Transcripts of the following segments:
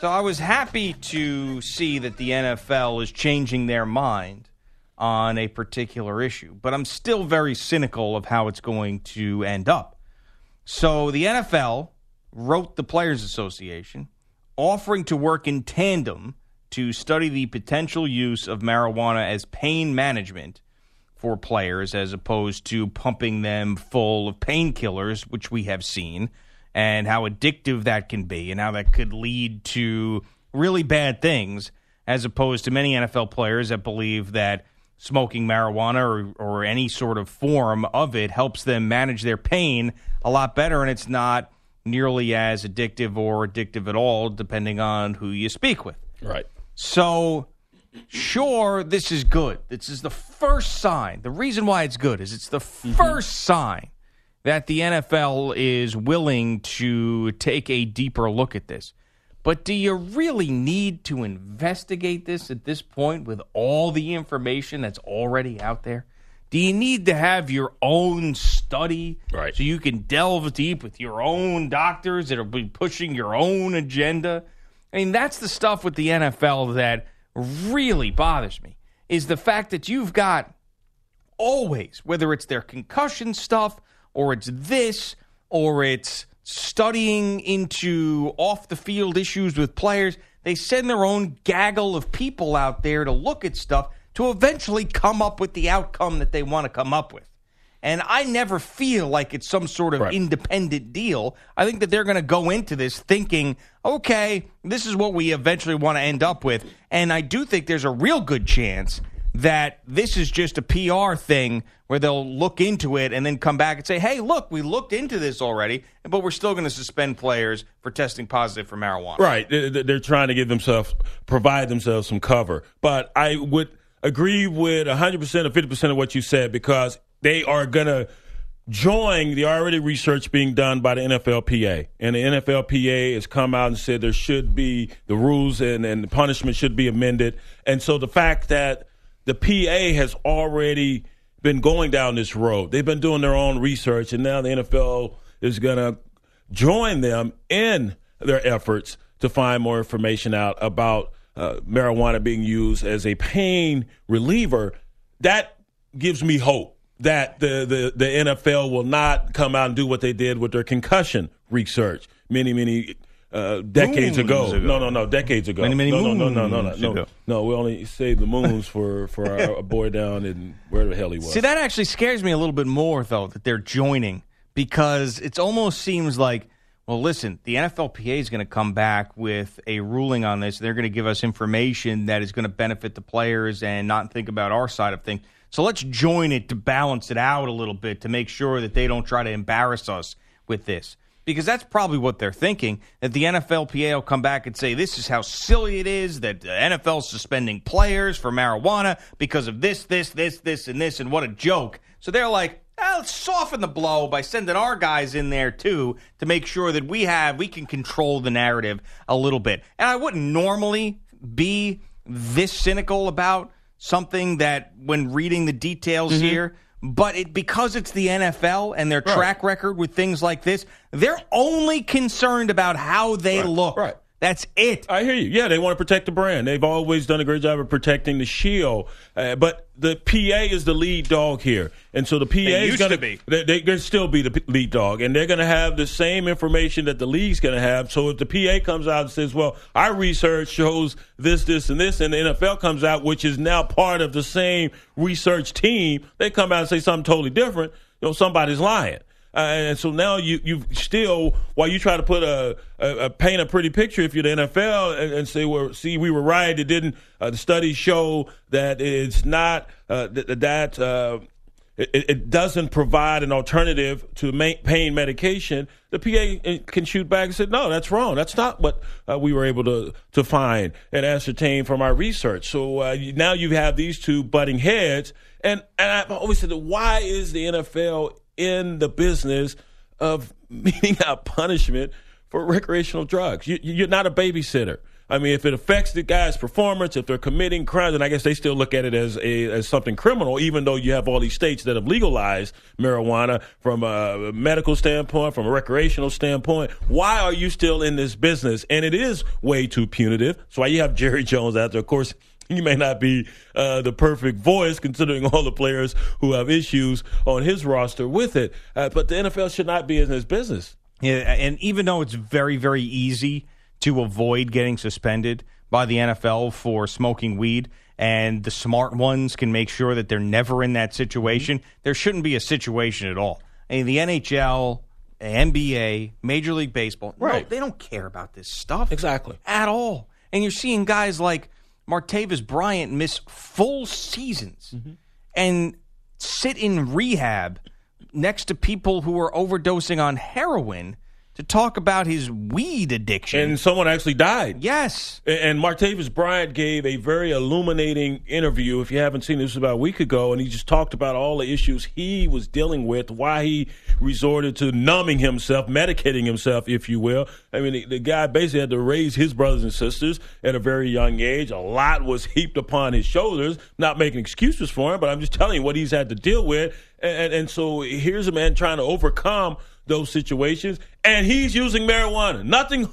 So I was happy to see that the NFL is changing their mind on a particular issue, but I'm still very cynical of how it's going to end up. So the NFL wrote the Players Association offering to work in tandem to study the potential use of marijuana as pain management for players as opposed to pumping them full of painkillers, which we have seen, and how addictive that can be, and how that could lead to really bad things, as opposed to many NFL players that believe that smoking marijuana or, or any sort of form of it helps them manage their pain a lot better, and it's not nearly as addictive or addictive at all, depending on who you speak with. Right. So, sure, this is good. This is the first sign. The reason why it's good is it's the mm-hmm. first sign that the NFL is willing to take a deeper look at this. But do you really need to investigate this at this point with all the information that's already out there? Do you need to have your own study Right. so you can delve deep with your own doctors that'll be pushing your own agenda? I mean, that's the stuff with the NFL that really bothers me is the fact that you've got always, whether it's their concussion stuff or it's this or it's studying into off the field issues with players, they send their own gaggle of people out there to look at stuff to eventually come up with the outcome that they want to come up with. And I never feel like it's some sort of Right. independent deal. I think that they're going to go into this thinking, okay, this is what we eventually want to end up with. And I do think there's a real good chance that this is just a PR thing where they'll look into it and then come back and say, hey, look, we looked into this already, but we're still going to suspend players for testing positive for marijuana. Right. They- they- They're trying to give themselves, provide themselves some cover. But I would agree with 100% or 50% of what you said because they are going to join the already research being done by the NFLPA. And the NFLPA has come out and said there should be the rules and, and the punishment should be amended. And so the fact that the PA has already been going down this road, they've been doing their own research, and now the NFL is going to join them in their efforts to find more information out about uh, marijuana being used as a pain reliever. That gives me hope that the, the, the NFL will not come out and do what they did with their concussion research many, many uh, decades Moons ago. ago. No, no, no, decades ago. Many, many no, no, no, no, no, no, no, no. We only saved the moons for for our, our boy down in where the hell he was. See, that actually scares me a little bit more, though, that they're joining because it almost seems like, well, listen, the NFLPA is going to come back with a ruling on this. They're going to give us information that is going to benefit the players and not think about our side of things. So let's join it to balance it out a little bit to make sure that they don't try to embarrass us with this. Because that's probably what they're thinking. That the NFLPA will come back and say, this is how silly it is that the NFL is suspending players for marijuana because of this, this, this, this, and this, and what a joke. So they're like, "Ah, let's soften the blow by sending our guys in there too to make sure that we have, we can control the narrative a little bit. And I wouldn't normally be this cynical about something that when reading the details Mm-hmm. here. But it because it's the NFL and their track record with things like this, they're only concerned about how they look. right. That's it. I hear you. Yeah, they want to protect the brand. They've always done a great job of protecting the shield. Uh, but the PA is the lead dog here, and so the PA is going to be. They, they can still be the lead dog, and they're going to have the same information that the league's going to have. So if the PA comes out and says, "Well, our research shows this, this, and this," and the NFL comes out, which is now part of the same research team, they come out and say something totally different. You know, somebody's lying. Uh, and so now you you still while you try to put a, a, a paint a pretty picture if you're the NFL and, and say well see we were right it didn't uh, the studies show that it's not uh, that that uh, it, it doesn't provide an alternative to pain medication, the PA can shoot back and say, no, that's wrong. That's not what uh, we were able to, to find and ascertain from our research. So uh, now you have these two butting heads. And, and I've always said, why is the NFL in the business of meting out punishment for recreational drugs? You, you're not a babysitter. I mean, if it affects the guy's performance, if they're committing crimes, and I guess they still look at it as a as something criminal, even though you have all these states that have legalized marijuana from a medical standpoint, from a recreational standpoint. Why are you still in this business? And it is way too punitive. That's why you have Jerry Jones out there. Of course, he may not be uh, the perfect voice considering all the players who have issues on his roster with it. Uh, but the NFL should not be in this business. Yeah, and even though it's very, very easy to avoid getting suspended by the NFL for smoking weed, and the smart ones can make sure that they're never in that situation. There shouldn't be a situation at all. I mean, the NHL, NBA, Major League Baseball, right? No, they don't care about this stuff exactly at all. And you're seeing guys like Martavis Bryant miss full seasons mm-hmm. and sit in rehab next to people who are overdosing on heroin to talk about his weed addiction. And someone actually died. Yes. And Martavis Bryant gave a very illuminating interview. If you haven't seen this, about a week ago, and he just talked about all the issues he was dealing with, why he resorted to numbing himself, medicating himself, if you will. I mean, the, the guy basically had to raise his brothers and sisters at a very young age. A lot was heaped upon his shoulders. Not making excuses for him, but I'm just telling you what he's had to deal with. And, and, and so here's a man trying to overcome those situations, and he's using marijuana. Nothing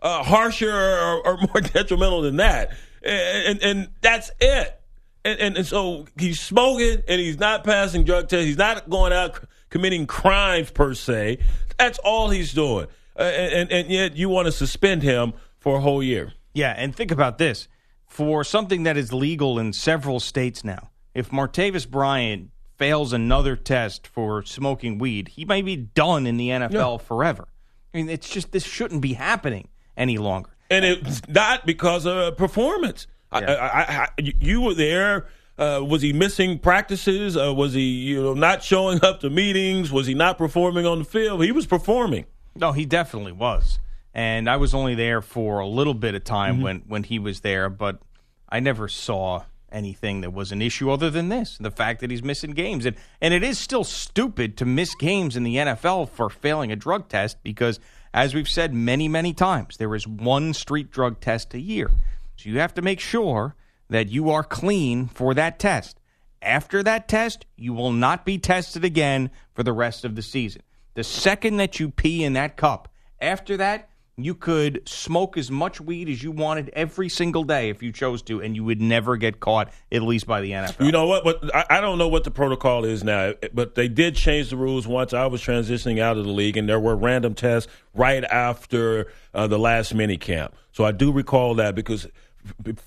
uh, harsher or, or, more detrimental than that, and, and, and that's it. And, and, and, so he's smoking, and he's not passing drug tests. He's not going out committing crimes per se. That's all he's doing, uh, and, and yet you want to suspend him for a whole year. Yeah, and think about this: for something that is legal in several states now, if Martavis Bryant fails another test for smoking weed, he may be done in the NFL yeah. forever. I mean, it's just this shouldn't be happening any longer. And it's not because of performance. Yeah. I, I, I, you were there. Uh, was he missing practices? Uh, was he, you know, not showing up to meetings? Was he not performing on the field? He was performing. No, he definitely was. And I was only there for a little bit of time mm-hmm. when when he was there, but I never saw anything that was an issue other than this the fact that he's missing games. And and it is still stupid to miss games in the NFL for failing a drug test because as we've said many many times there is one street drug test a year. So you have to make sure that you are clean for that test. After that test you will not be tested again for the rest of the season. The second that you pee in that cup after that you could smoke as much weed as you wanted every single day if you chose to, and you would never get caught, at least by the NFL. You know what? But I, I don't know what the protocol is now, but they did change the rules once I was transitioning out of the league, and there were random tests right after uh, the last mini camp. So I do recall that because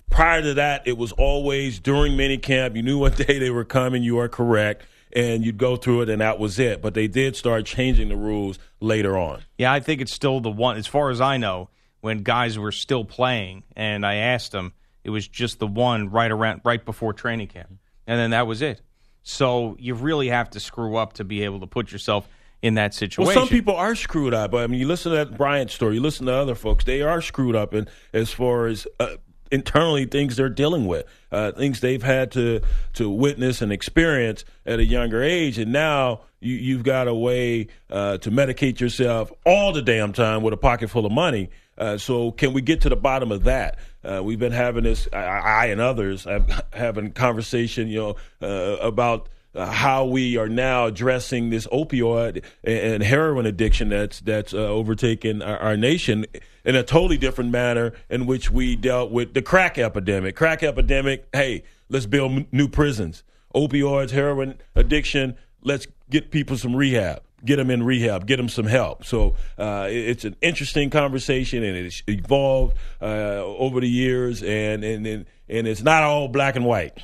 prior to that, it was always during mini camp. You knew what day they were coming. You are correct and you'd go through it, and that was it. But they did start changing the rules later on. Yeah, I think it's still the one, as far as I know, when guys were still playing, and I asked them, it was just the one right around right before training camp, and then that was it. So you really have to screw up to be able to put yourself in that situation. Well, some people are screwed up. I mean, you listen to that Bryant story, you listen to other folks; they are screwed up, and as far as uh, internally things they're dealing with, uh, things they've had to to witness and experience at a younger age, and now you, you've got a way uh, to medicate yourself all the damn time with a pocket full of money. Uh, so, can we get to the bottom of that? Uh, we've been having this, I, I and others, have having conversation, you know, uh, about uh, how we are now addressing this opioid and heroin addiction that's that's uh, overtaken our, our, nation in a totally different manner in which we dealt with the crack epidemic. Crack epidemic. Hey, let's build new prisons. Opioids, heroin addiction. Let's get people some rehab. Get them in rehab. Get them some help. So uh, it's an interesting conversation, and it's evolved uh, over the years, and and and it's not all black and white.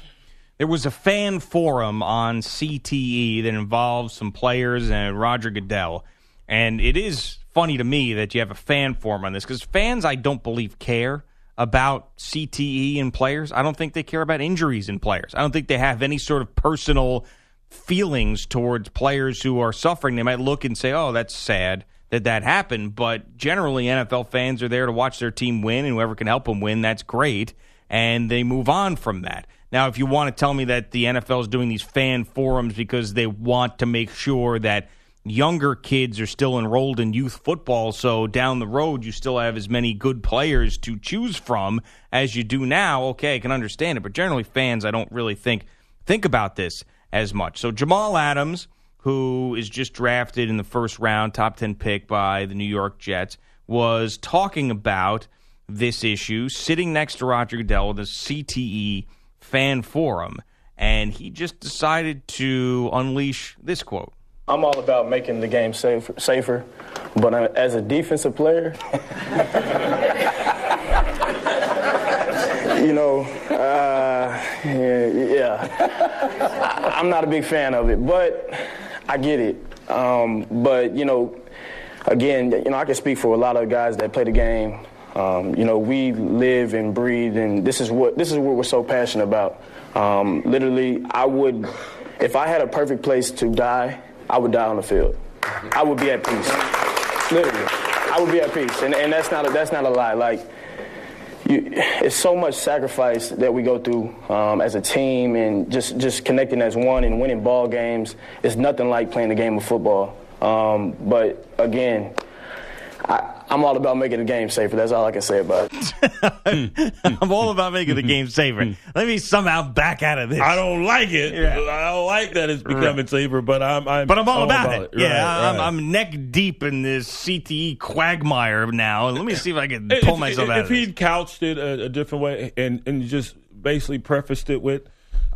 There was a fan forum on CTE that involved some players and Roger Goodell. And it is funny to me that you have a fan forum on this because fans, I don't believe, care about CTE in players. I don't think they care about injuries in players. I don't think they have any sort of personal feelings towards players who are suffering. They might look and say, "Oh, that's sad." That that happened, but generally NFL fans are there to watch their team win, and whoever can help them win, that's great, and they move on from that. Now, if you want to tell me that the NFL is doing these fan forums because they want to make sure that younger kids are still enrolled in youth football, so down the road you still have as many good players to choose from as you do now, okay, I can understand it. But generally, fans, I don't really think think about this as much. So Jamal Adams, who is just drafted in the first round, top 10 pick by the New York Jets, was talking about this issue sitting next to Roger Goodell with a CTE fan forum, and he just decided to unleash this quote. I'm all about making the game safer, safer but uh, as a defensive player, you know, uh, yeah, yeah. I, am not a big fan of it, but I get it. Um, but you know, again, you know, I can speak for a lot of guys that play the game. Um, you know, we live and breathe, and this is what this is what we're so passionate about. Um, literally, I would, if I had a perfect place to die, I would die on the field. I would be at peace. Literally, I would be at peace, and, and that's not a, that's not a lie. Like you, it's so much sacrifice that we go through um, as a team and just, just connecting as one and winning ball games. It's nothing like playing the game of football. Um, but again, I, I'm all about making the game safer. That's all I can say about it. I'm all about making the game safer. Let me somehow back out of this. I don't like it. Yeah. I don't like that it's becoming right. safer, but I'm, I'm, but I'm all, all about, about, it. it. Yeah, right, I'm, right. I'm, neck deep in this CTE quagmire now. Let me see if I can pull if, myself if, out. If he'd couched it a, a different way and and just basically prefaced it with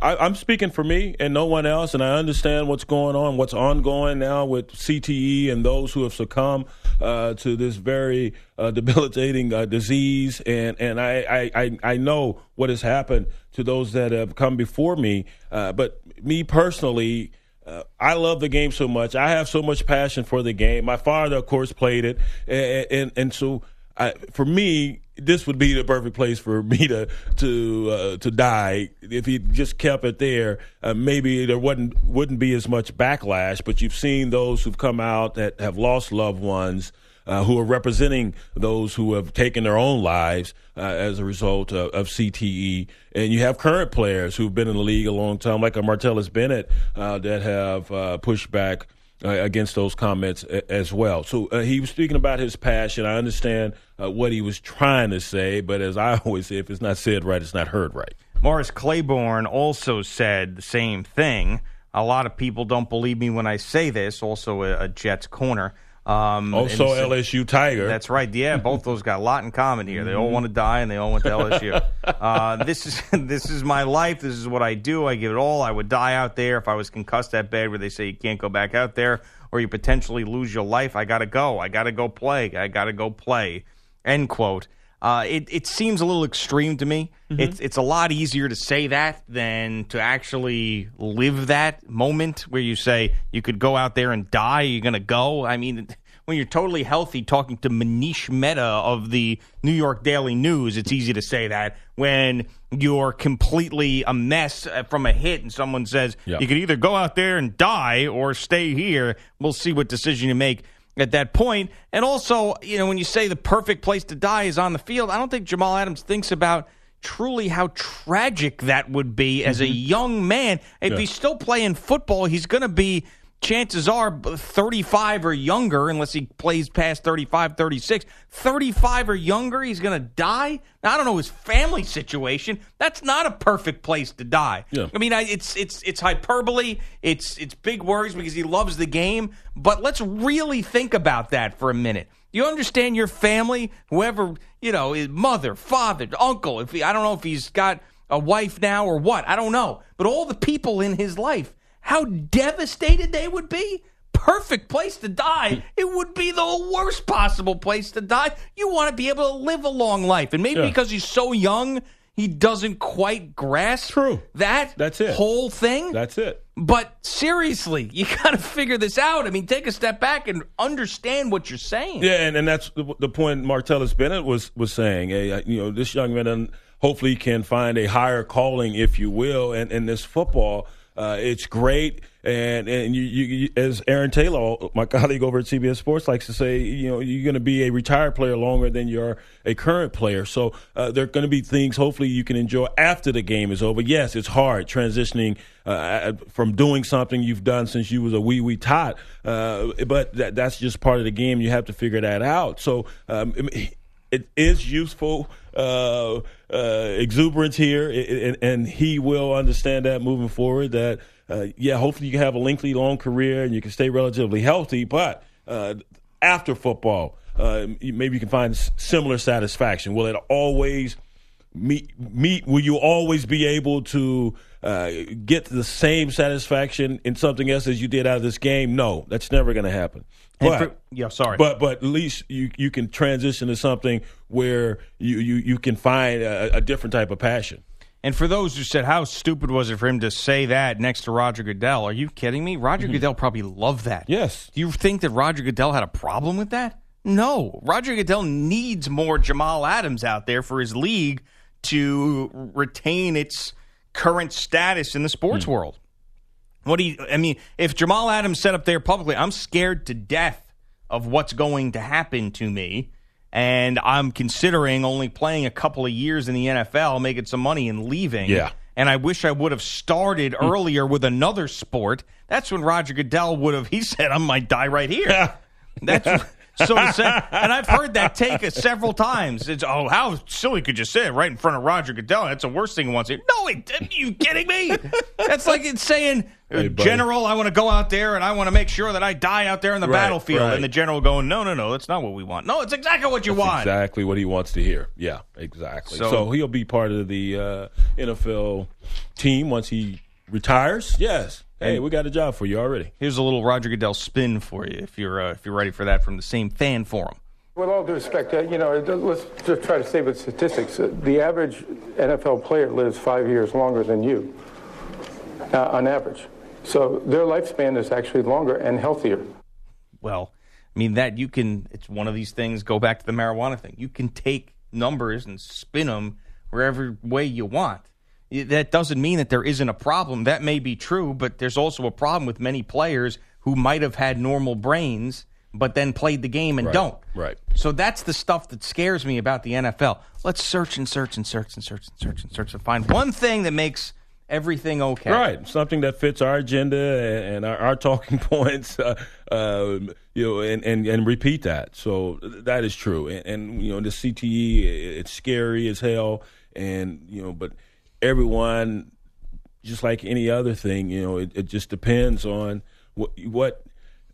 I, am speaking for me and no one else, and I understand what's going on, what's ongoing now with CTE and those who have succumbed uh, to this very uh, debilitating uh, disease, and and I, I I know what has happened to those that have come before me, uh, but me personally. Uh, I love the game so much. I have so much passion for the game. My father, of course, played it, and and, and so I, for me, this would be the perfect place for me to to uh, to die if he just kept it there. Uh, maybe there wouldn't wouldn't be as much backlash. But you've seen those who've come out that have lost loved ones. Uh, who are representing those who have taken their own lives uh, as a result of, of, CTE. And you have current players who've been in the league a long time, like a Martellus Bennett, uh, that have uh, pushed back uh, against those comments as well. So uh, he was speaking about his passion. I understand uh, what he was trying to say, but as I always say, if it's not said right, it's not heard right. Morris Claiborne also said the same thing. A lot of people don't believe me when I say this. Also, a, a Jets corner. Um, also, LSU Tiger. That's right. Yeah, both those got a lot in common here. They all want to die, and they all went to LSU. uh, this is this is my life. This is what I do. I give it all. I would die out there if I was concussed that bad, where they say you can't go back out there, or you potentially lose your life. I got to go. I got to go play. I got to go play. End quote. Uh, it it seems a little extreme to me. Mm-hmm. It's it's a lot easier to say that than to actually live that moment where you say you could go out there and die. You're gonna go. I mean, when you're totally healthy, talking to Manish Mehta of the New York Daily News, it's easy to say that. When you're completely a mess uh, from a hit, and someone says yep. you could either go out there and die or stay here, we'll see what decision you make at that point. And also, you know, when you say the perfect place to die is on the field, I don't think Jamal Adams thinks about truly how tragic that would be as a mm-hmm. young man. If yeah. he's still playing football, he's going to be chances are 35 or younger, unless he plays past 35, 36. 35 or younger, he's going to die. Now, I don't know his family situation. That's not a perfect place to die. Yeah. I mean, it's it's it's hyperbole. It's it's big words because he loves the game. But let's really think about that for a minute. You understand your family, whoever you know, his mother, father, uncle. If he, I don't know if he's got a wife now or what, I don't know. But all the people in his life how devastated they would be. Perfect place to die. Hmm. It would be the worst possible place to die. You want to be able to live a long life. And maybe yeah. because he's so young, he doesn't quite grasp True. that That's it. whole thing. That's it. But seriously, you got to figure this out. I mean, take a step back and understand what you're saying. Yeah, and, and that's the, the point Martellus Bennett was was saying. Hey, you know, this young man hopefully can find a higher calling, if you will, and in this football – Uh, it's great, and and you, you, as Aaron Taylor, my colleague over at CBS Sports, likes to say, you know, you're going to be a retired player longer than you're a current player. So uh, there are going to be things, hopefully, you can enjoy after the game is over. Yes, it's hard transitioning uh, from doing something you've done since you was a wee wee tot, uh, but that, that's just part of the game. You have to figure that out. So. Um, it is useful uh, uh, exuberance here, and, and, he will understand that moving forward. That uh, yeah, hopefully you can have a lengthy, long career and you can stay relatively healthy. But uh, after football, uh, maybe you can find similar satisfaction. Will it always meet? Meet? Will you always be able to? Get the same satisfaction in something else as you did out of this game? No, that's never going to happen. But, for, yeah, sorry. But but at least you you can transition to something where you you, you can find a, a different type of passion. And for those who said, how stupid was it for him to say that next to Roger Goodell? Are you kidding me? Roger mm-hmm. Goodell probably loved that. Yes. Do you think that Roger Goodell had a problem with that? No. Roger Goodell needs more Jamal Adams out there for his league to retain its current status in the sports mm. world. What do you? I mean, if Jamal Adams said up there publicly, I'm scared to death of what's going to happen to me, and I'm considering only playing a couple of years in the NFL, making some money, and leaving. Yeah. And I wish I would have started hmm. earlier with another sport. That's when Roger Goodell would have. He said, "I might die right here." Yeah. That's so to say, and I've heard that take several times. It's oh, how silly could you say it right in front of Roger Goodell? That's the worst thing he wants to. Hear. No, it, are you kidding me? That's like it's saying, hey, General, I want to go out there and I want to make sure that I die out there in the right, battlefield. Right. And the general going, no, no, no, that's not what we want. No, it's exactly what you that's want. Exactly what he wants to hear. Yeah, exactly. So, so he'll be part of the uh, NFL team once he retires. Yes. Hey, we got a job for you already. Here's a little Roger Goodell spin for you if you're uh, if you're ready for that from the same fan forum. With all due respect, uh, you know, let's just try to stay with statistics. Uh, the average NFL player lives five years longer than you, uh, on average. So their lifespan is actually longer and healthier. Well, I mean that you can. It's one of these things. Go back to the marijuana thing. You can take numbers and spin them wherever way you want that doesn't mean that there isn't a problem. That may be true, but there's also a problem with many players who might have had normal brains but then played the game and right, don't. Right. So that's the stuff that scares me about the NFL. Let's search and search and search and search and search and search to find one thing that makes everything okay. Right. Something that fits our agenda and our, our talking points, uh, uh, you know, and, and, and repeat that. So that is true. And, and, you know, the CTE, it's scary as hell. And, you know, but – everyone, just like any other thing, you know, it, it just depends on what, what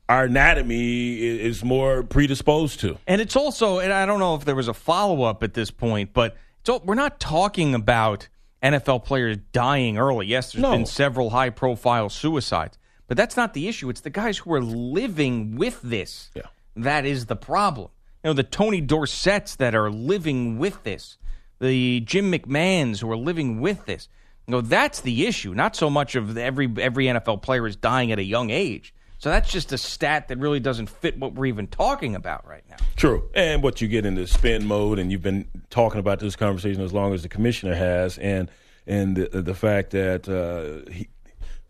our anatomy is more predisposed to. And it's also, and I don't know if there was a follow up at this point, but we're not talking about NFL players dying early. Yes, there's no. been several high profile suicides, but that's not the issue. It's the guys who are living with this. Yeah. That is the problem. You know, the Tony Dorsetts that are living with this the Jim McMahons who are living with this. You know, that's the issue. Not so much of every every NFL player is dying at a young age. So that's just a stat that really doesn't fit what we're even talking about right now. True. And what you get into spin mode, and you've been talking about this conversation as long as the commissioner has, and and the, the fact that uh, he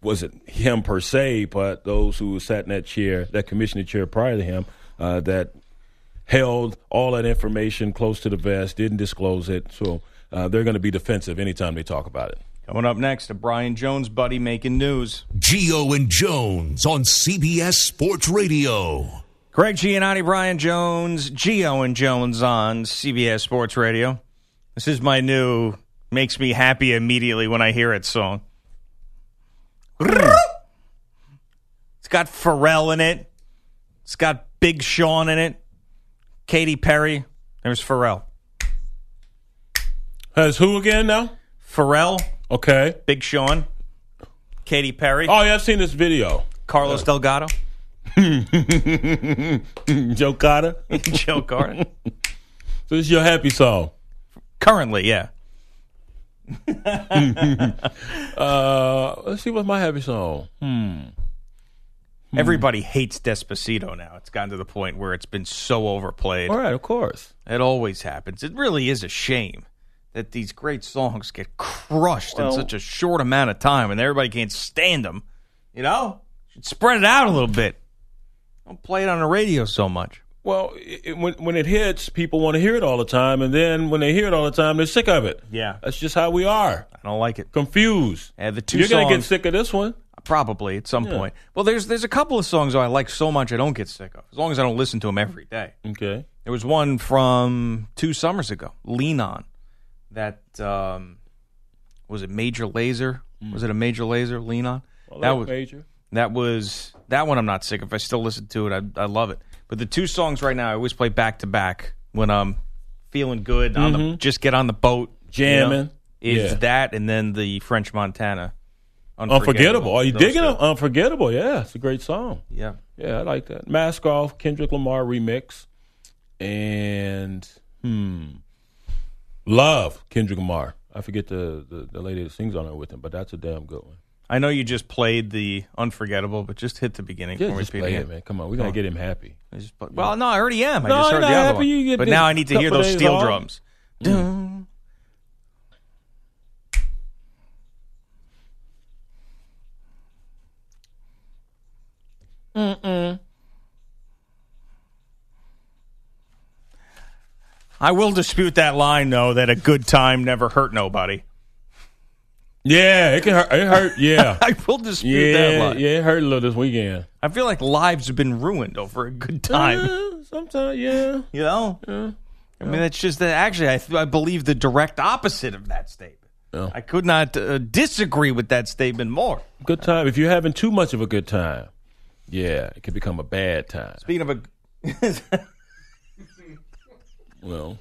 wasn't him per se, but those who sat in that chair, that commissioner chair prior to him, uh, that held all that information close to the vest, didn't disclose it. So uh, they're going to be defensive anytime they talk about it. Coming up next, a Brian Jones buddy making news. Gio and Jones on CBS Sports Radio. Greg Giannotti, Brian Jones, Gio and Jones on CBS Sports Radio. This is my new makes me happy immediately when I hear it song. It's got Pharrell in it. It's got Big Sean in it. Katy Perry. There's Pharrell. Has who again now? Pharrell. Okay. Big Sean. Katy Perry. Oh yeah, I've seen this video. Carlos Delgado. Joe Carter. Joe Carter. so this is your happy song. Currently, yeah. uh, let's see what's my happy song. Hmm. Hmm. Everybody hates Despacito now. It's gotten to the point where it's been so overplayed. All right, of course. It always happens. It really is a shame that these great songs get crushed in such a short amount of time, and everybody can't stand them. You know, should spread it out a little bit. Don't play it on the radio so much. Well, it, when when it hits, people want to hear it all the time, and then when they hear it all the time, they're sick of it. Yeah. That's just how we are. I don't like it. Confused. Yeah, the 2 You're gonna get sick of this one. Probably at some point. Well, there's there's a couple of songs I like so much I don't get sick of, as long as I don't listen to them every day. Okay. There was one from two summers ago, "Lean On," that um, was it. Major Lazer was it a Major Lazer? "Lean On." Well, that was major. that was that one. I'm not sick of. I still listen to it. I I love it. But the two songs right now, I always play back to back when I'm feeling good. On the just get on the boat, you know, Jamming. is Yeah. that, and then the French Montana. Unforgettable. Are you Those digging it? Unforgettable. Yeah, it's a great song. Yeah. Yeah, I like that. Mask Off, Kendrick Lamar remix. And, hmm, Love, Kendrick Lamar. I forget the, the, the lady that sings on it with him, but that's a damn good one. I know you just played the unforgettable, but just hit the beginning Yeah, for me. just play it, man. Come on. We're going to get him happy. Just well, no, I already am. I No, just heard the other happy. one. You get but now I need to hear those steel off. drums. Dun. I will dispute that line, though, that a good time never hurt nobody. Yeah, it can hurt. It hurt. Yeah. I will dispute that yeah, line. yeah, it hurt a little this weekend. I feel like lives have been ruined over a good time. Uh, sometimes, yeah. You know? yeah, I mean, it's just that actually, I, I believe the direct opposite of that statement. Yeah. I could not uh, disagree with that statement more. Good time. If you're having too much of a good time, yeah, it could become a bad time. Speaking of a. Well,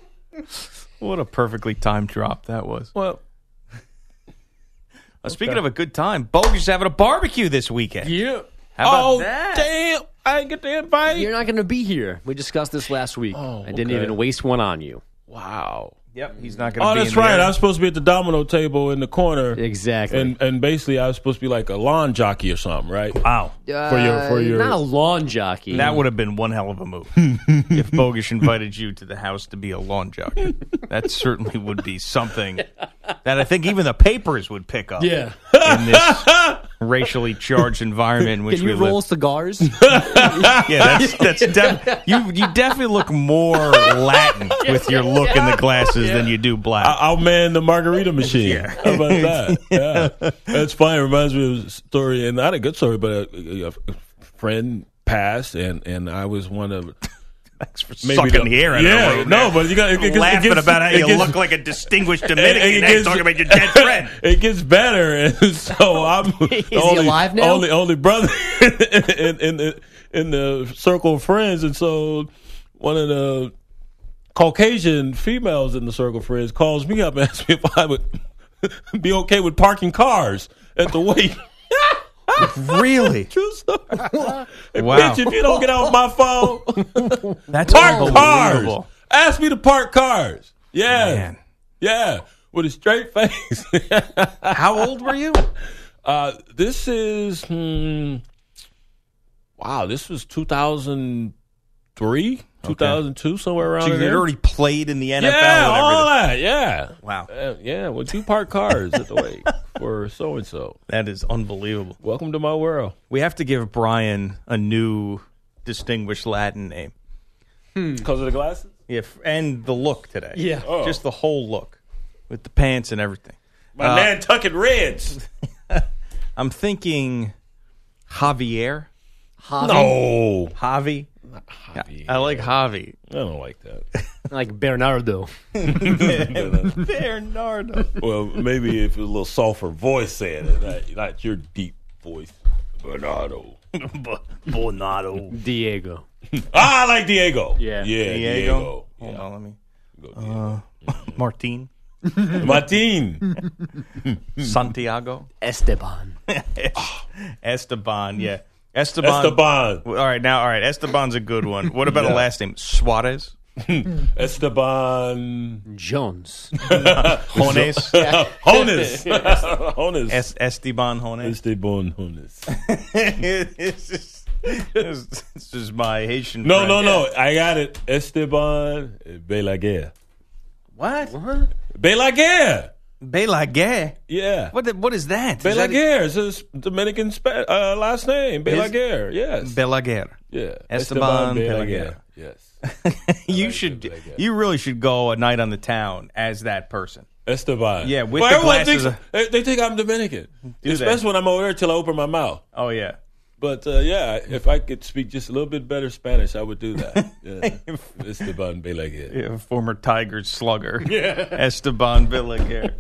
what a perfectly timed drop that was. well, Uh, speaking of a good time, Bogus is having a barbecue this weekend. Yeah. How about oh that? damn! I didn't get the invite. You're not going to be here. We discussed this last week. Oh, I didn't okay. even waste one on you. Wow. Yep, he's not going to Oh, be that's in the right. area. I was supposed to be at the domino table in the corner, Exactly. and and basically I was supposed to be like a lawn jockey or something, right? Wow. for your for your not a lawn jockey. That would have been one hell of a move if Bogus invited you to the house to be a lawn jockey. That certainly would be something that I think even the papers would pick up. yeah. in this racially charged environment in which Can we you live. roll cigars? Yeah, that's that's def- you. You definitely look more Latin with your look in the glasses than you do black. I- I'll man the margarita machine. Yeah. How about that? Yeah, that's funny. It reminds me of a story, and not a good story, but a, a friend passed, and and I was one of Thanks for maybe sucking the- the, air out yeah, of the no, but you got it, it, gets- it laughing gets- about how it you gets- look like a distinguished Dominican. it gets- talking about your dead friend. It gets better, and so I'm he only, alive now? only only brother in, in the in the circle of friends, and so one of the Caucasian females in the circle friends calls me up and asks me if I would be okay with parking cars at the wake. Really? True story. Wow. Bitch, if you don't get out my phone, That's park cars. Ask me to park cars. Yeah, Man. yeah, with a straight face. How old were you? Uh, this is hmm, wow. This was two thousand three, two thousand two, somewhere around So you there. had already played in the NFL yeah, and all that. Yeah, Wow. Uh, yeah. With two parked cars at the wake for so and so. That is unbelievable. Welcome to my world. We have to give Brian a new distinguished Latin name. Because of the glasses. Yeah, and the look today. Yeah. Oh. Just the whole look with the pants and everything. My Nantucket Reds. I'm thinking Javier. Javi? No, Javi. Javi. I like Javi. I don't like that. Like Bernardo. Bernardo. well, maybe if it was a little softer voice saying it, not, not your deep voice, Bernardo. Bernardo. Diego. Ah, I like Diego. Yeah. yeah, Diego. Diego. Hold on, let me. Go Diego. Martin. Martin. Santiago. Esteban. Esteban. Yeah. Esteban. Esteban. All right, now, all right. Esteban's a good one. What about a last name? Suarez? Esteban. Jones. Jones? Jonas. Jonas. Es- Esteban Jones? Esteban Jonas. this, is, this, this is my Haitian No, friend. no, no. I got it. Esteban Belaguer. What? What? Belaguer. Belaguer. Yeah. What? The, what is that? Is that- Belaguer is his Dominican spa- uh, last name. Belaguer. Yes. Belaguer. yeah. Esteban Belaguer. Belaguer. Yes. you should. You really should go a night on the town as that person. Esteban. Yeah, with well, the everyone glasses thinks, of- they, think I'm Dominican. Do Especially when I'm over there till I open my mouth. Oh yeah. But uh, yeah, if I could speak just a little bit better Spanish, I would do that. Yeah. Esteban Belaguer. Yeah, former Tigers slugger. Esteban Belaguer.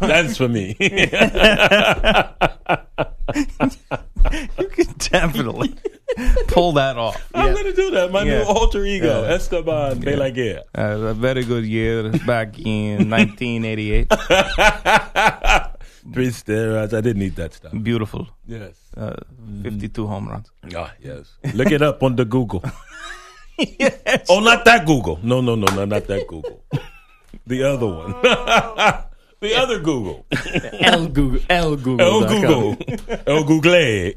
That's for me. you can definitely pull that off. I'm going to do that. My Yeah. new alter ego, Yeah. Esteban Belaguer. Uh, a very good year back in 1988. Three steroids. I didn't need that stuff. Beautiful. Yes. Uh, 52 home runs. Ah, yes. Look it up on the Google. Yes. Oh, not that Google. No, no, no, no, not that Google. The other one. the other Google. El Google. El Google. El Google. El Google.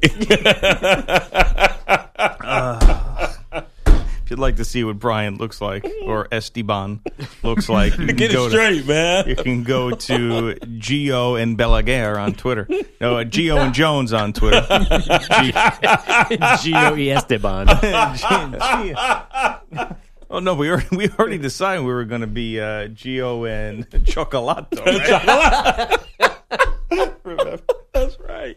If you'd like to see what Brian looks like, or Esteban looks like, you can Get go it to- straight, man. You can go to Gio and Belaguer on Twitter. No, uh, Gio and Jones on Twitter. G- Gio y Esteban. oh no, we already, we already decided we were going to be uh, Gio and Chocolato. right? That's right.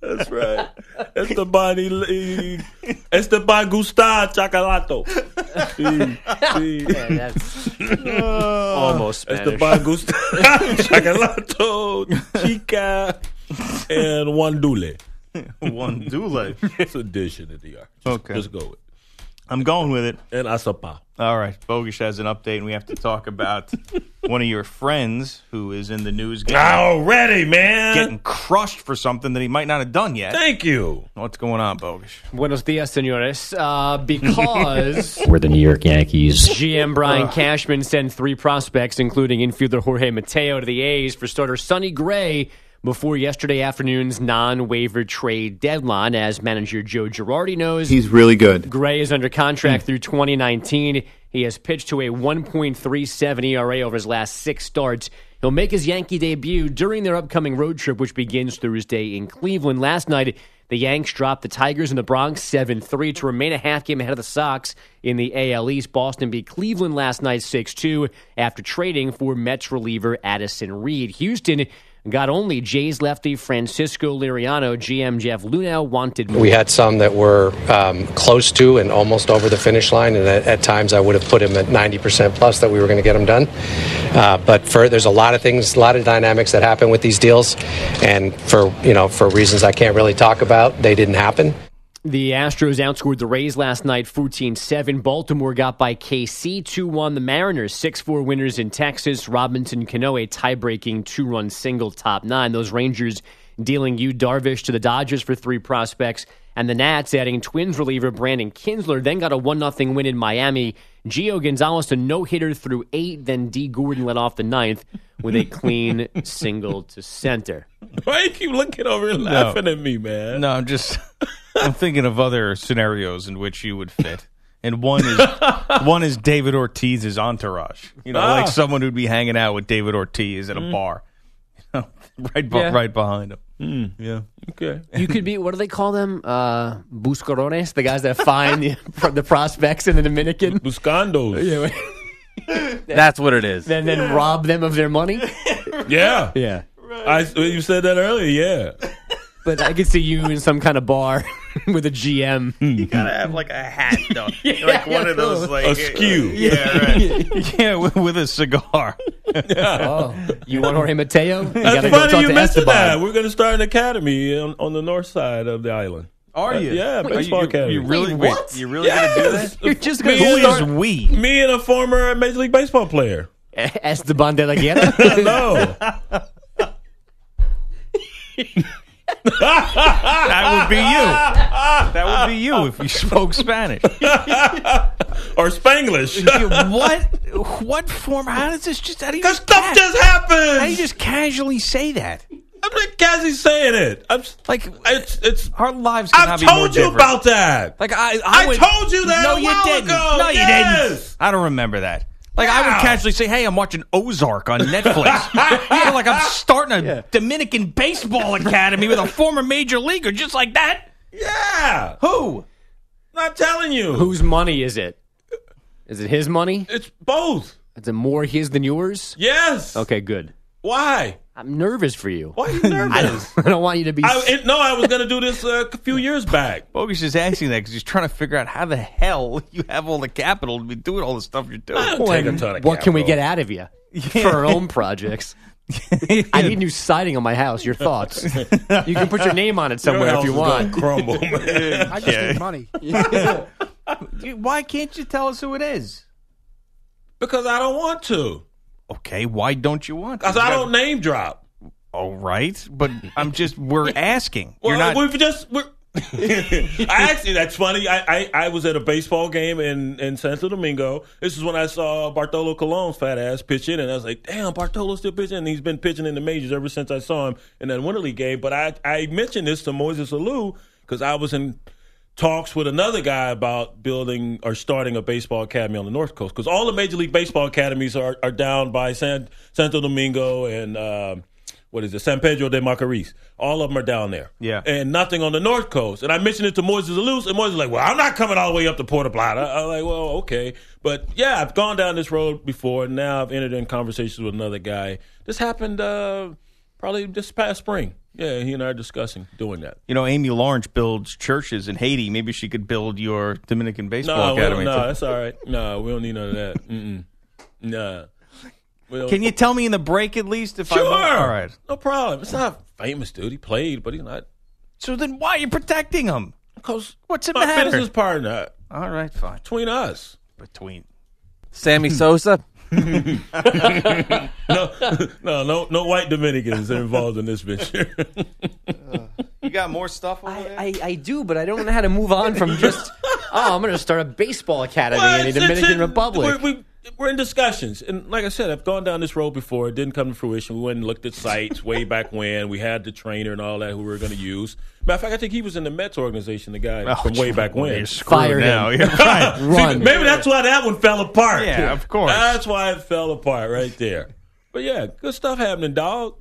That's right. Esteban, y- y- Esteban Gustavo Chocolato. Sí, sí. Yeah, that's almost Spanish. Esteban Gustavo Chocolato, Chica, and Juan Dule. One Dule. It's addition to the art. Just, Okay. Just go with I'm going with it. it. And Asapa. All right, Bogish has an update, and we have to talk about one of your friends who is in the news getting, Already, man. getting crushed for something that he might not have done yet. Thank you. What's going on, Bogish? Buenos dias, senores. Uh, because We're the New York Yankees. GM Brian Cashman sent three prospects, including infielder Jorge Mateo, to the A's for starter Sonny Gray before yesterday afternoon's non-waiver trade deadline. As manager Joe Girardi knows, He's really good. Gray is under contract hmm. through 2019. He has pitched to a 1.37 ERA over his last six starts. He'll make his Yankee debut during their upcoming road trip, which begins Thursday in Cleveland. Last night, the Yanks dropped the Tigers in the Bronx 7 3 to remain a half game ahead of the Sox in the AL East. Boston beat Cleveland last night 6 2 after trading for Mets reliever Addison Reed. Houston got only Jays lefty Francisco Liriano. GM Jeff Luhnow wanted more. We had some that were um, close to and almost over the finish line, and at, at times I would have put him at 90% plus that we were going to get them done. Uh, but for there's a lot of things, a lot of dynamics that happen with these deals, and for you know for reasons I can't really talk about, they didn't happen. The Astros outscored the Rays last night 14 7. Baltimore got by KC 2 1. The Mariners 6 4 winners in Texas. Robinson Cano a tie breaking two run single top nine. Those Rangers dealing Yu Darvish to the Dodgers for three prospects. And the Nats adding Twins reliever Brandon Kintzler. Then got a 1 0 win in Miami. Gio Gonzalez a no hitter through eight. Then Dee Gordon led off the ninth with a clean single to center. Why you keep looking over and laughing at me, man? No, I'm just I'm thinking of other scenarios in which you would fit. And one is one is David Ortiz's entourage. You know, Ah. like someone who'd be hanging out with David Ortiz at a bar. You know, right be- Yeah. right behind him. Yeah. Okay. You could be. What do they call them? Uh, buscarones, the guys that find the, the prospects in the Dominican. Buscandos. That's what it is. Then then rob them of their money. Yeah. Yeah. I, you said that earlier, yeah. But I could see you in some kind of bar with a GM. You gotta have like a hat though. like one of those like A skew. Yeah, right. yeah, with, with a cigar. Oh, you want Jorge Mateo? You That's gotta go funny talk you to mentioned that. We're going to start an academy on, on the north side of the island. Are Uh, you? yeah, Wait, baseball you, you, academy. You really Wait, wait, what? You really gonna do Yes. that? You're just gonna Who and- is start we? Me and a former Major League Baseball player. Esteban de la Guerra. No. That would be you. That would be you if you spoke Spanish. or Spanglish. what? What form? How does this just? How do you Because stuff ca- just happens. How do you just casually say that? I'm not casually saying it. I'm Like it's it's. our lives I've told you different. about that. Like I, I, I went- told you that No, a you while didn't. ago. No, you didn't. I don't remember that. Like I would casually say, "Hey, I'm watching Ozark on Netflix." you know, like I'm starting a Dominican baseball academy with a former major leaguer, just like that. Yeah. Who? Not telling you. Whose money is it? Is it his money? It's both. Is it more his than yours? Yes. Okay, good. Why? I'm nervous for you. Why are you nervous? I don't want you to be. I, it, no, I was going to do this uh, a few years back. Bogus is asking that because he's trying to figure out how the hell you have all the capital to be doing all the stuff you're doing. I don't take a ton of what can we get out of you for our own projects? I need new siding on my house. Your thoughts? You can put your name on it somewhere Your if you is want. crumble, man. I just need money. Why can't you tell us who it is? because I don't want to. Okay, why don't you want? to? Because I don't name drop. All right, but I'm just we're asking. Well, You're not. we've just. We're, I actually, that's funny. I, I, I was at a baseball game in, in Santo Domingo. This is when I saw Bartolo Colon's fat ass pitch in, and I was like, damn, Bartolo's still pitching. And he's been pitching in the majors ever since I saw him in that Winter League game. But I, I mentioned this to Moises Alou because I was in talks with another guy about building or starting a baseball academy on the North Coast because all the Major League Baseball academies are, are down by San, Santo Domingo and uh, what is it, San Pedro de Macorís. All of them are down there. Yeah. And nothing on the North Coast. And I mentioned it to Moises Alous, and Moises was like, well, I'm not coming all the way up to Puerto Plata. I'm like, well, okay. But yeah, I've gone down this road before, and now I've entered in conversations with another guy. This happened uh, probably this past spring. Yeah, he and I are discussing doing that. you know, Amy Lawrence builds churches in Haiti. Maybe she could build your Dominican baseball No, academy. no, that's all right. No, we don't need none of that. Mm-mm. Nah. We don't- Can you tell me in the break at least if I Sure. won't? All right. No problem. It's not a famous, dude. He played, but he's not. So then why are you protecting him? Because What's it my matter? business partner All right, fine. between us. Between Sammy Sosa. No, no, no, no white Dominicans are involved in this venture. you got more stuff over there? I, I do, but I don't know how to move on from just. Oh, I'm going to start a baseball academy Well, in the Dominican it's- Republic. We're, we, we're in discussions, and like I said, I've gone down this road before. It didn't come to fruition. We went and looked at sites way back when. We had the trainer and all that who we were going to use. Matter of fact, I think he was in the Mets organization. The guy Oh, from way back when. you're screwed Fired now. him. You're right. See, Run. maybe that's why that one fell apart. Yeah, of course. That's why it fell apart right there. But yeah, good stuff happening, dog.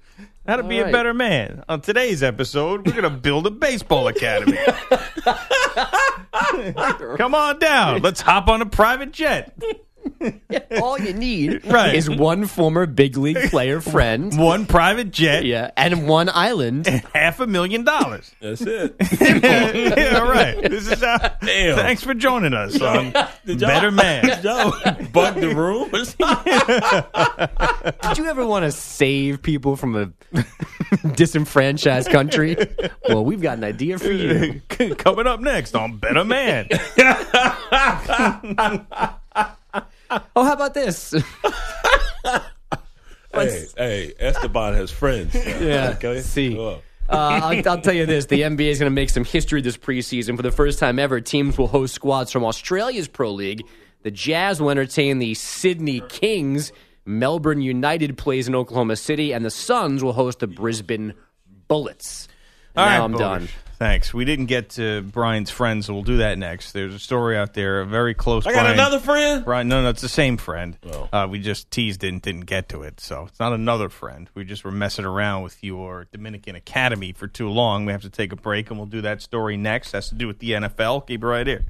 How to be a better man. On today's episode, we're going to build a baseball academy. Come on down. Let's hop on a private jet. All you need Right. is one former big league player friend. One private jet, Yeah, and one island. half a million dollars. That's it. yeah, all right. This is how, Damn. Thanks for joining us on Did y'all- Better Man. Did y'all bug the room? Did you ever want to save people from a disenfranchised country? Well, we've got an idea for you. Coming up next on Better Man. Oh, how about this? hey, hey, Esteban has friends. Yeah, Okay. see. Oh. Uh, I'll, I'll tell you this: the NBA is going to make some history this preseason. For the first time ever, teams will host squads from Australia's pro league. The Jazz will entertain the Sydney Kings. Melbourne United plays in Oklahoma City, and the Suns will host the Brisbane Bullets. All now right, I'm Bogus. done. Thanks. We didn't get to Brian's friends, so we'll do that next. There's a story out there, a very close. I got Brian- another friend. Brian, no, no, it's the same friend. Oh. Uh, we just teased it and didn't get to it, so it's not another friend. We just were messing around with your Dominican Academy for too long. We have to take a break, and we'll do that story next. Has to do with the NFL. Keep it right here.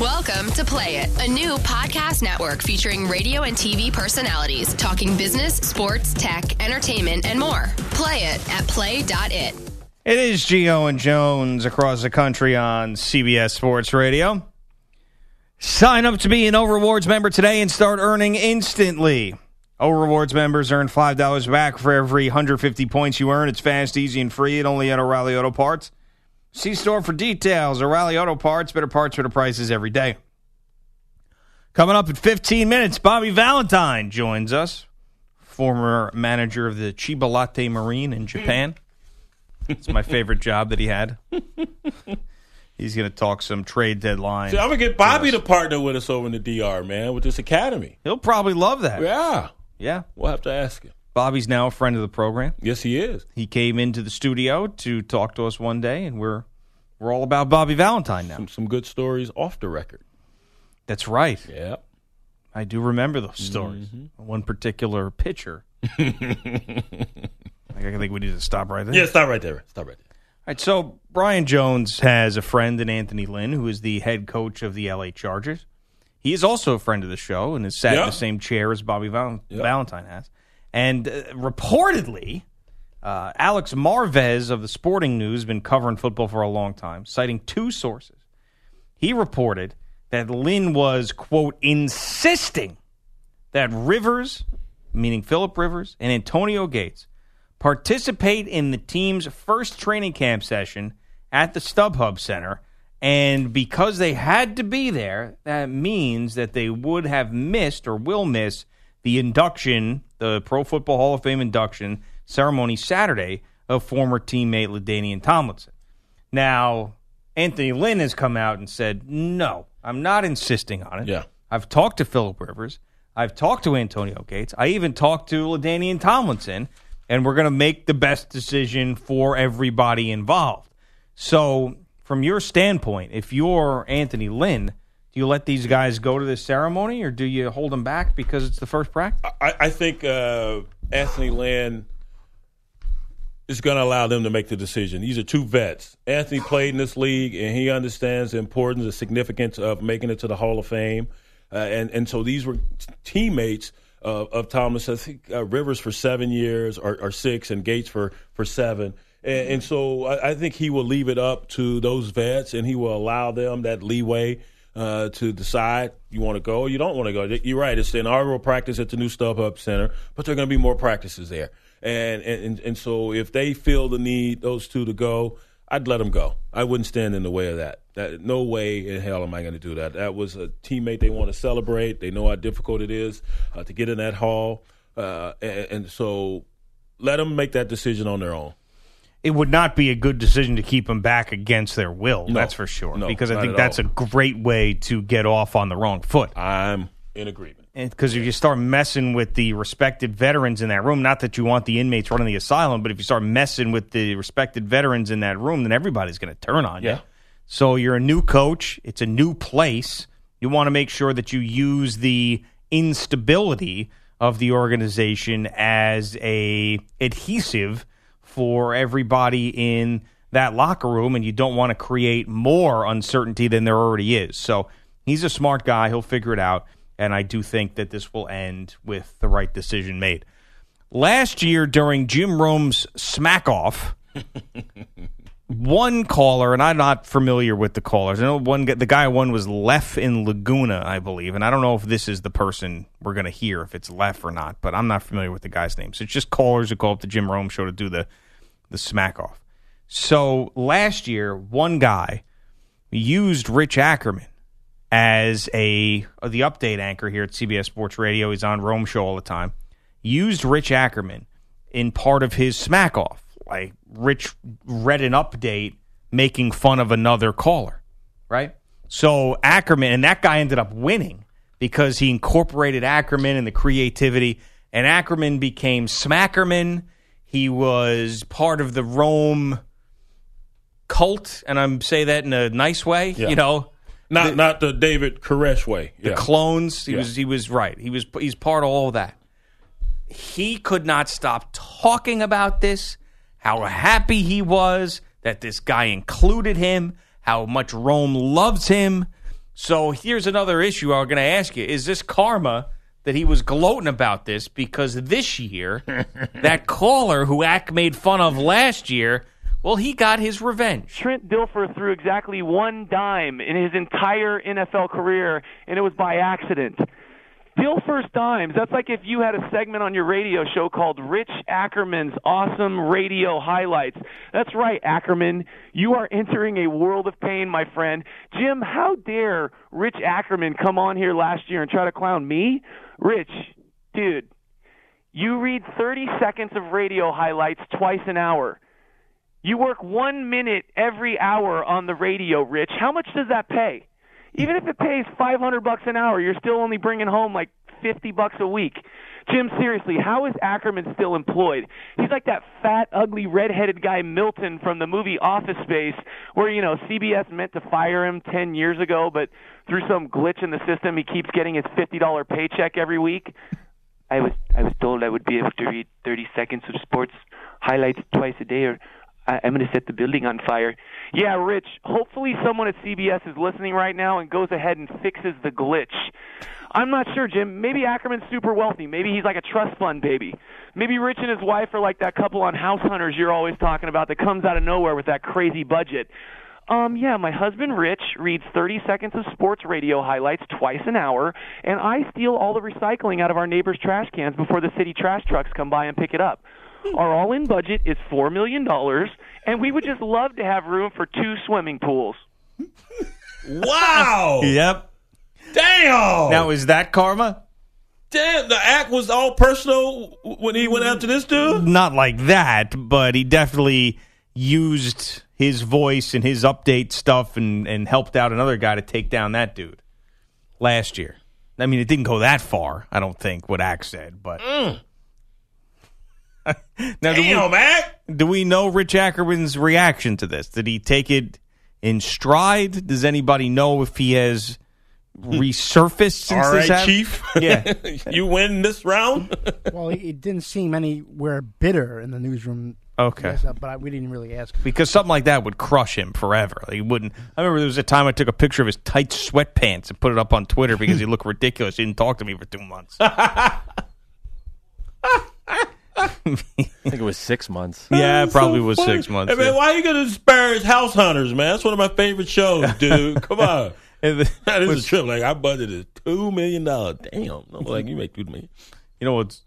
Welcome to Play It, a new podcast network featuring radio and TV personalities talking business, sports, tech, entertainment, and more. Play it at play.it. It is Gio and Jones across the country on CBS Sports Radio. Sign up to be an O Rewards member today and start earning instantly. O Rewards members earn $5 back for every 150 points you earn. It's fast, easy, and free, and only at O'Reilly Auto Parts. See store for details. O'Reilly Auto Parts, better parts, better prices every day. Coming up in 15 minutes, Bobby Valentine joins us, former manager of the Chiba Lotte Marine in Japan. It's my favorite job that he had. He's going to talk some trade deadline. See, I'm gonna get Bobby to partner with us over in the DR, man, with this academy. He'll probably love that. Yeah, Yeah. we'll have to ask him. Bobby's now a friend of the program. Yes, he is. He came into the studio to talk to us one day, and we're we're all about Bobby Valentine now. Some, some good stories off the record. That's right. Yeah. I do remember those stories. Mm-hmm. One particular pitcher. I think we need to stop right there. Yeah, stop right there. Stop right there. All right, so Brian Jones has a friend in Anthony Lynn, who is the head coach of the LA Chargers. He is also a friend of the show and has sat in the same chair as Bobby Val- Valentine has. And uh, reportedly, uh, Alex Marvez of the Sporting News has been covering football for a long time, citing two sources. He reported that Lynn was, quote, insisting that Rivers, meaning Philip Rivers, and Antonio Gates participate in the team's first training camp session at the StubHub Center. And because they had to be there, that means that they would have missed or will miss the induction, the Pro Football Hall of Fame induction ceremony Saturday of former teammate LaDainian Tomlinson. Now, Anthony Lynn has come out and said, no, I'm not insisting on it. Yeah. I've talked to Philip Rivers. I've talked to Antonio Gates. I even talked to LaDainian Tomlinson, and we're going to make the best decision for everybody involved. So, from your standpoint, if you're Anthony Lynn, do you let these guys go to this ceremony, or do you hold them back because it's the first practice? I, I think uh, Anthony Lynn is going to allow them to make the decision. These are two vets. Anthony played in this league, and he understands the importance, the significance of making it to the Hall of Fame. Uh, and and so these were teammates of, of Thomas. I think uh, Rivers for seven years or, or six, and Gates for for seven. And, and so I, I think he will leave it up to those vets, and he will allow them that leeway uh, to decide you want to go or you don't want to go. You're right; it's the inaugural practice at the new StubHub Center, but there are going to be more practices there. And, and and so if they feel the need, those two to go, I'd let them go. I wouldn't stand in the way of that. That no way in hell am I going to do that. That was a teammate they want to celebrate. They know how difficult it is uh, to get in that hall, uh, and, and so let them make that decision on their own. It would not be a good decision to keep them back against their will. No. that's for sure. No, because I think that's all. a great way to get off on the wrong foot. I'm in agreement. Because if you start messing with the respected veterans in that room, not that you want the inmates running the asylum, but if you start messing with the respected veterans in that room, then everybody's going to turn on you. So you're a new coach. It's a new place. You want to make sure that you use the instability of the organization as a adhesive for everybody in that locker room, and you don't want to create more uncertainty than there already is. So he's a smart guy. He'll figure it out, and I do think that this will end with the right decision made. Last year during Jim Rome's smack off, one caller, and I'm not familiar with the callers. I know one guy- the guy one was Lef in Laguna, I believe, and I don't know if this is the person we're going to hear if it's Lef or not, but I'm not familiar with the guy's name. So it's just callers who call up the Jim Rome show to do the the smack off. So last year, one guy used Rich Ackerman as a the update anchor here at CBS Sports Radio. He's on Rome show all the time. Used Rich Ackerman in part of his smack off. Like Rich read an update making fun of another caller, right? So Ackerman and that guy ended up winning because he incorporated Ackerman and the creativity, and Ackerman became Smackerman. He was part of the Rome cult, and I'm say that in a nice way, Yeah. you know. Not The- not the David Koresh way. the Yeah. clones. He Yeah. was he was right. He was he's part of all of that. He could not stop talking about this, how happy he was that this guy included him, how much Rome loves him. So here's another issue I'm going to ask you: Is this karma that he was gloating about this because this year that caller who Ack made fun of last year, well, he got his revenge. Trent Dilfer threw exactly one dime in his entire NFL career, and it was by accident. Dilfer's dimes, that's like if you had a segment on your radio show called Rich Ackerman's Awesome Radio Highlights. That's right, Ackerman. You are entering a world of pain, my friend. Jim, how dare Rich Ackerman come on here last year and try to clown me? Rich, dude, you read 30 seconds of radio highlights twice an hour. You work one minute every hour on the radio, Rich. How much does that pay? Even if it pays 500 bucks an hour, you're still only bringing home like 50 bucks a week. Jim, seriously, how is Ackerman still employed? He's like that fat, ugly, red-headed guy Milton from the movie Office Space, where you know CBS meant to fire him 10 years ago, but through some glitch in the system, he keeps getting his $50 paycheck every week. I was I was told I would be able to read 30 seconds of sports highlights twice a day, or I, I'm going to set the building on fire. Yeah, Rich. Hopefully, someone at CBS is listening right now and goes ahead and fixes the glitch. I'm not sure, Jim. Maybe Ackerman's super wealthy. Maybe he's like a trust fund baby. Maybe Rich and his wife are like that couple on House Hunters you're always talking about that comes out of nowhere with that crazy budget. Um, yeah, my husband Rich reads 30 seconds of sports radio highlights twice an hour, and I steal all the recycling out of our neighbors' trash cans before the city trash trucks come by and pick it up. Our all-in budget is four million dollars, and we would just love to have room for two swimming pools. Wow. Yep. Damn. Now is that karma? Damn, the act was all personal when he went after this dude? Not like that, but he definitely used his voice and his update stuff and, and helped out another guy to take down that dude last year. I mean, it didn't go that far, I don't think, what Axe said, but. Mm. now, do we, Ack. do we know Rich Ackerman's reaction to this? Did he take it in stride? Does anybody know if he has resurfaced since All this right, happened? Chief. Yeah. you win this round? well, he, he didn't seem anywhere bitter in the newsroom. Okay. Uh, but I, we didn't really ask. because something like that would crush him forever. Like, he wouldn't. I remember there was a time I took a picture of his tight sweatpants and put it up on Twitter because he looked ridiculous. He didn't talk to me for two months. I think it was six months. yeah, it probably so was funny. six months. Hey, man, yeah. why are you gonna disparage House Hunters, man? That's one of my favorite shows, dude. Come on. And the- That is was- a trip. Like I budgeted two million dollars. Damn. I'm like you make two million. You know what's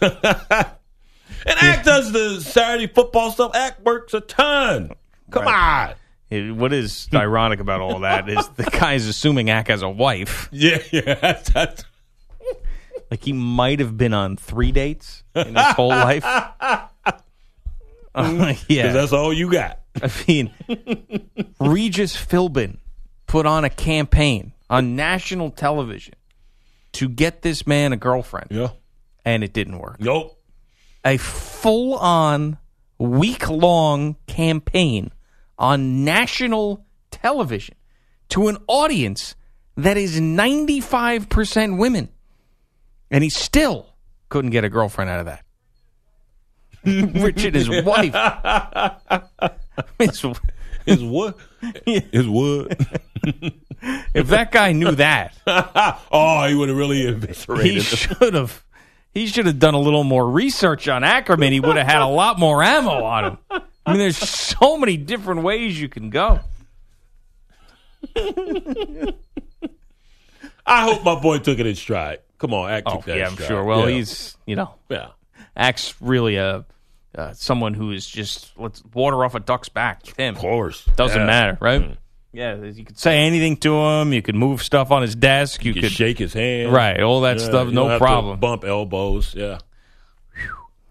And Ack does the Saturday football stuff. Ack works a ton. Come Right. on. it- what is ironic about all that is the guy's assuming Ack has a wife. Yeah, yeah. That's, that's, Like he might have been on three dates in his whole life. Uh, yeah, that's all you got. I mean, Regis Philbin put on a campaign on national television to get this man a girlfriend, Yeah. and it didn't work. Nope. A full on, week long campaign on national television to an audience that is 95% women. And he still couldn't get a girlfriend out of that. Rich and his wife. His- His what? His what? if that guy knew that, oh, he would have really eviscerated. he should have. He should have done a little more research on Ackerman. He would have had a lot more ammo on him. I mean, there's so many different ways you can go. I hope my boy took it in stride. Come on, Ack Oh, yeah, I'm sure. Well, Yeah. he's you know, yeah. Ack's really a uh, someone who is just let's water off a duck's back. Him, Of course. doesn't Yeah. matter, right? Mm. Yeah, you could say anything to him. You could move stuff on his desk. You, You could shake his hand. right, all that Yeah, stuff, no problem. bump elbows. Yeah.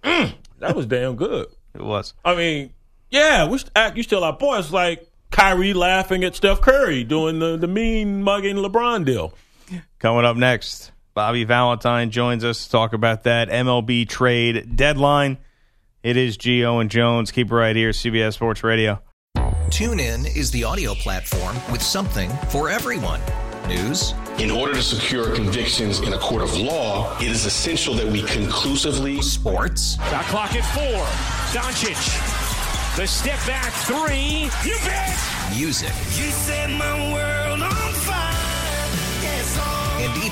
Mm, that was damn good. It was. I mean, yeah, we act. You still our boy. It's like Kyrie laughing at Steph Curry doing the the mean mugging LeBron deal. Coming up next, Bobby Valentine joins us to talk about that MLB trade deadline. It is Gio and Jones. Keep it right here, CBS Sports Radio. TuneIn is the audio platform with something for everyone. News, In order to secure convictions in a court of law, it is essential that we conclusively sports, Shot clock at four. Doncic. The step back three. You bet. music, You set my world on